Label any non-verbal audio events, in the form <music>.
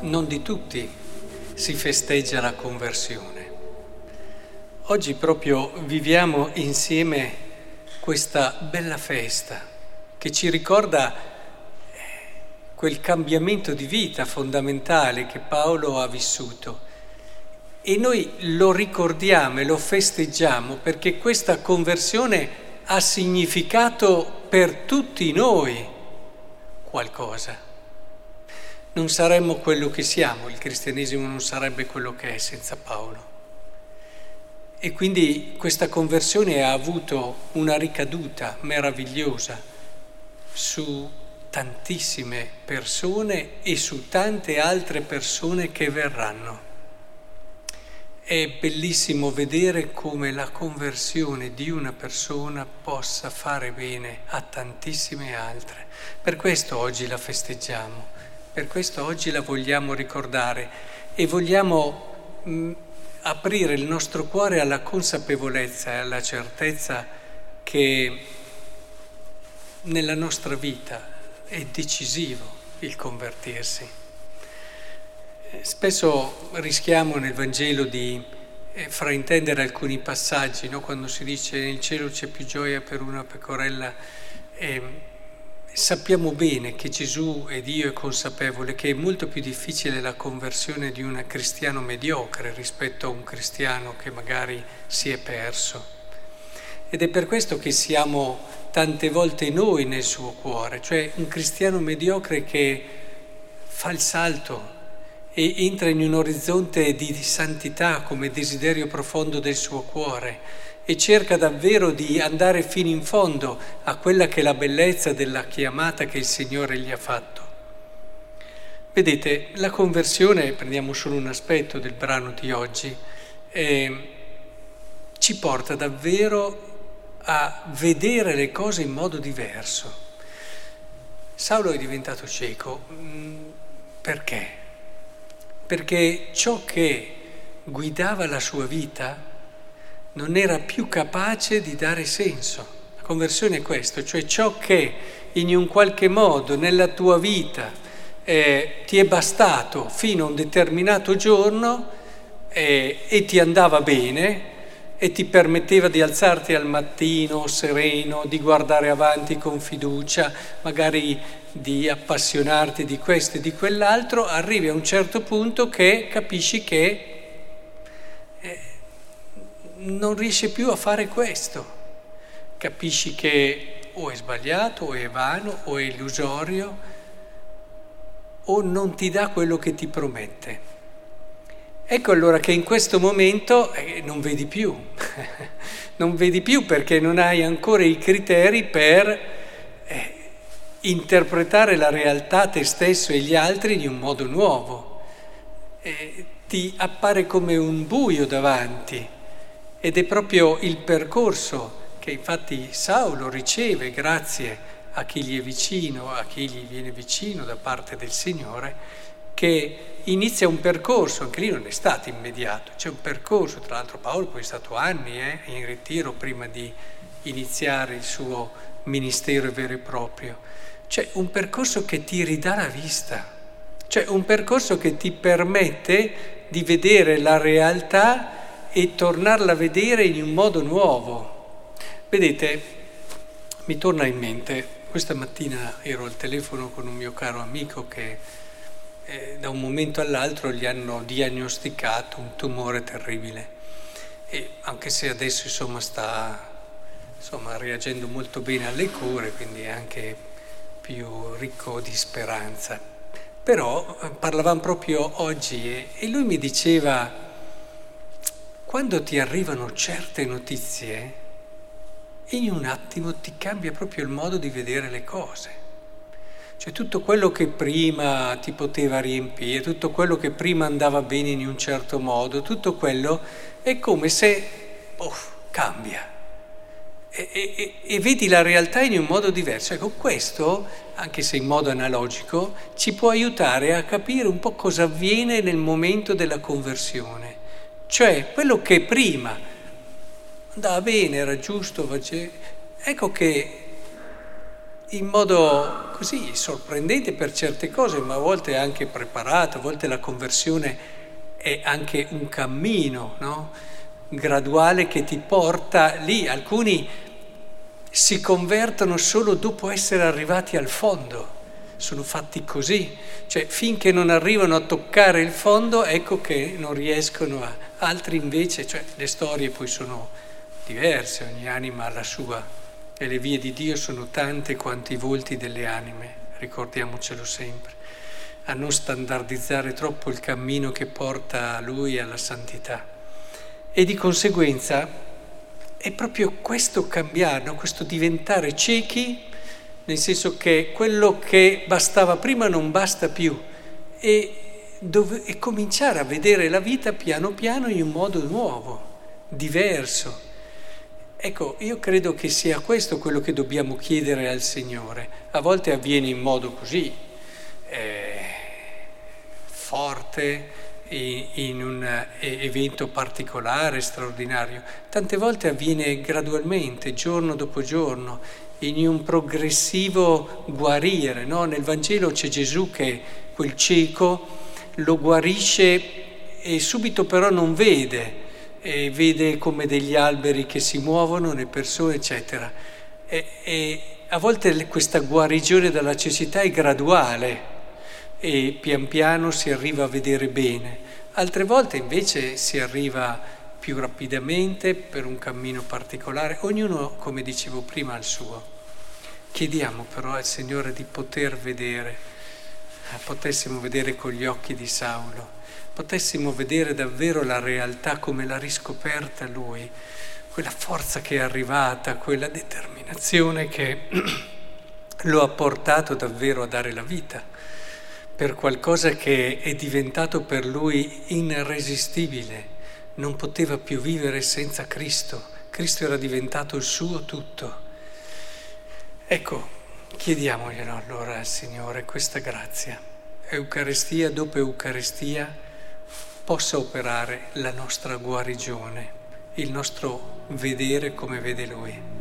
non di tutti si festeggia la conversione. Oggi proprio viviamo insieme questa bella festa che ci ricorda eh, quel cambiamento di vita fondamentale che Paolo ha vissuto. E noi lo ricordiamo e lo festeggiamo perché questa conversione ha significato per tutti noi qualcosa. Non saremmo quello che siamo, il cristianesimo non sarebbe quello che è senza Paolo. E quindi questa conversione ha avuto una ricaduta meravigliosa su tantissime persone e su tante altre persone che verranno. È bellissimo vedere come la conversione di una persona possa fare bene a tantissime altre. Per questo oggi la festeggiamo, per questo oggi la vogliamo ricordare e vogliamo mh, aprire il nostro cuore alla consapevolezza e alla certezza che nella nostra vita è decisivo il convertirsi. Spesso rischiamo nel Vangelo di eh, fraintendere alcuni passaggi, no? quando si dice nel cielo c'è più gioia per una pecorella. Eh, sappiamo bene che Gesù e Dio è consapevole che è molto più difficile la conversione di un cristiano mediocre rispetto a un cristiano che magari si è perso. Ed è per questo che siamo tante volte noi nel suo cuore, cioè un cristiano mediocre che fa il salto e entra in un orizzonte di, santità come desiderio profondo del suo cuore e cerca davvero di andare fino in fondo a quella che è la bellezza della chiamata che il Signore gli ha fatto. Vedete, la conversione, prendiamo solo un aspetto del brano di oggi, eh, ci porta davvero a vedere le cose in modo diverso. Saulo è diventato cieco mm, perché? perché ciò che guidava la sua vita non era più capace di dare senso. La conversione è questo, cioè ciò che in un qualche modo nella tua vita eh, ti è bastato fino a un determinato giorno eh, e ti andava bene e ti permetteva di alzarti al mattino sereno, di guardare avanti con fiducia, magari di appassionarti di questo e di quell'altro, arrivi a un certo punto che capisci che non riesci più a fare questo, capisci che o è sbagliato, o è vano, o è illusorio, o non ti dà quello che ti promette. Ecco allora che in questo momento eh, non vedi più, <laughs> non vedi più perché non hai ancora i criteri per interpretare la realtà, te stesso e gli altri in un modo nuovo. E ti appare come un buio davanti ed è proprio il percorso che infatti Saulo riceve grazie a chi gli è vicino, a chi gli viene vicino da parte del Signore, che inizia un percorso, anche lì non è stato immediato, c'è un percorso, tra l'altro Paolo poi è stato anni eh, in ritiro prima di iniziare il suo ministero vero e proprio. Cioè un percorso che ti ridà la vista, cioè un percorso che ti permette di vedere la realtà e tornarla a vedere in un modo nuovo. Vedete, mi torna in mente, questa mattina ero al telefono con un mio caro amico che eh, da un momento all'altro gli hanno diagnosticato un tumore terribile e anche se adesso insomma sta insomma, reagendo molto bene alle cure, quindi è anche più ricco di speranza. Però eh, parlavamo proprio oggi e lui mi diceva, quando ti arrivano certe notizie, in un attimo ti cambia proprio il modo di vedere le cose. Cioè tutto quello che prima ti poteva riempire, tutto quello che prima andava bene in un certo modo, tutto quello è come se oh, cambia e, e, e, vedi la realtà in un modo diverso. Ecco, questo, anche se in modo analogico, ci può aiutare a capire un po' cosa avviene nel momento della conversione. Cioè, quello che prima andava bene, era giusto, ecco che in modo così sorprendente per certe cose, ma a volte anche preparato, a volte la conversione è anche un cammino no? graduale che ti porta lì. Alcuni si convertono solo dopo essere arrivati al fondo, sono fatti così, cioè finché non arrivano a toccare il fondo ecco che non riescono a... Altri invece, cioè le storie poi sono diverse, ogni anima ha la sua e le vie di Dio sono tante quanto i volti delle anime, ricordiamocelo sempre a non standardizzare troppo il cammino che porta a lui alla santità. E di conseguenza è proprio questo cambiare, no? questo diventare ciechi, nel senso che quello che bastava prima non basta più e, dove, e cominciare a vedere la vita piano piano in un modo nuovo, diverso. Ecco, io credo che sia questo quello che dobbiamo chiedere al Signore. A volte avviene in modo così, eh, forte in un eh, evento particolare, straordinario. Tante volte avviene gradualmente, giorno dopo giorno, in un progressivo guarire. No? Nel Vangelo c'è Gesù che quel cieco lo guarisce e subito però non vede, e vede come degli alberi che si muovono, le persone, eccetera. E, e a volte questa guarigione dalla cecità è graduale e pian piano si arriva a vedere bene, altre volte invece si arriva più rapidamente per un cammino particolare, ognuno, come dicevo prima, ha il suo. Chiediamo però al Signore di poter vedere, eh, potessimo vedere con gli occhi di Saulo, potessimo vedere davvero la realtà come l'ha riscoperta lui, quella forza che è arrivata, quella determinazione che <clears throat> lo ha portato davvero a dare la vita per qualcosa che è diventato per lui irresistibile, non poteva più vivere senza Cristo, Cristo era diventato il suo tutto. Ecco, chiediamoglielo allora al Signore questa grazia, Eucaristia dopo Eucaristia possa operare la nostra guarigione, il nostro vedere come vede Lui.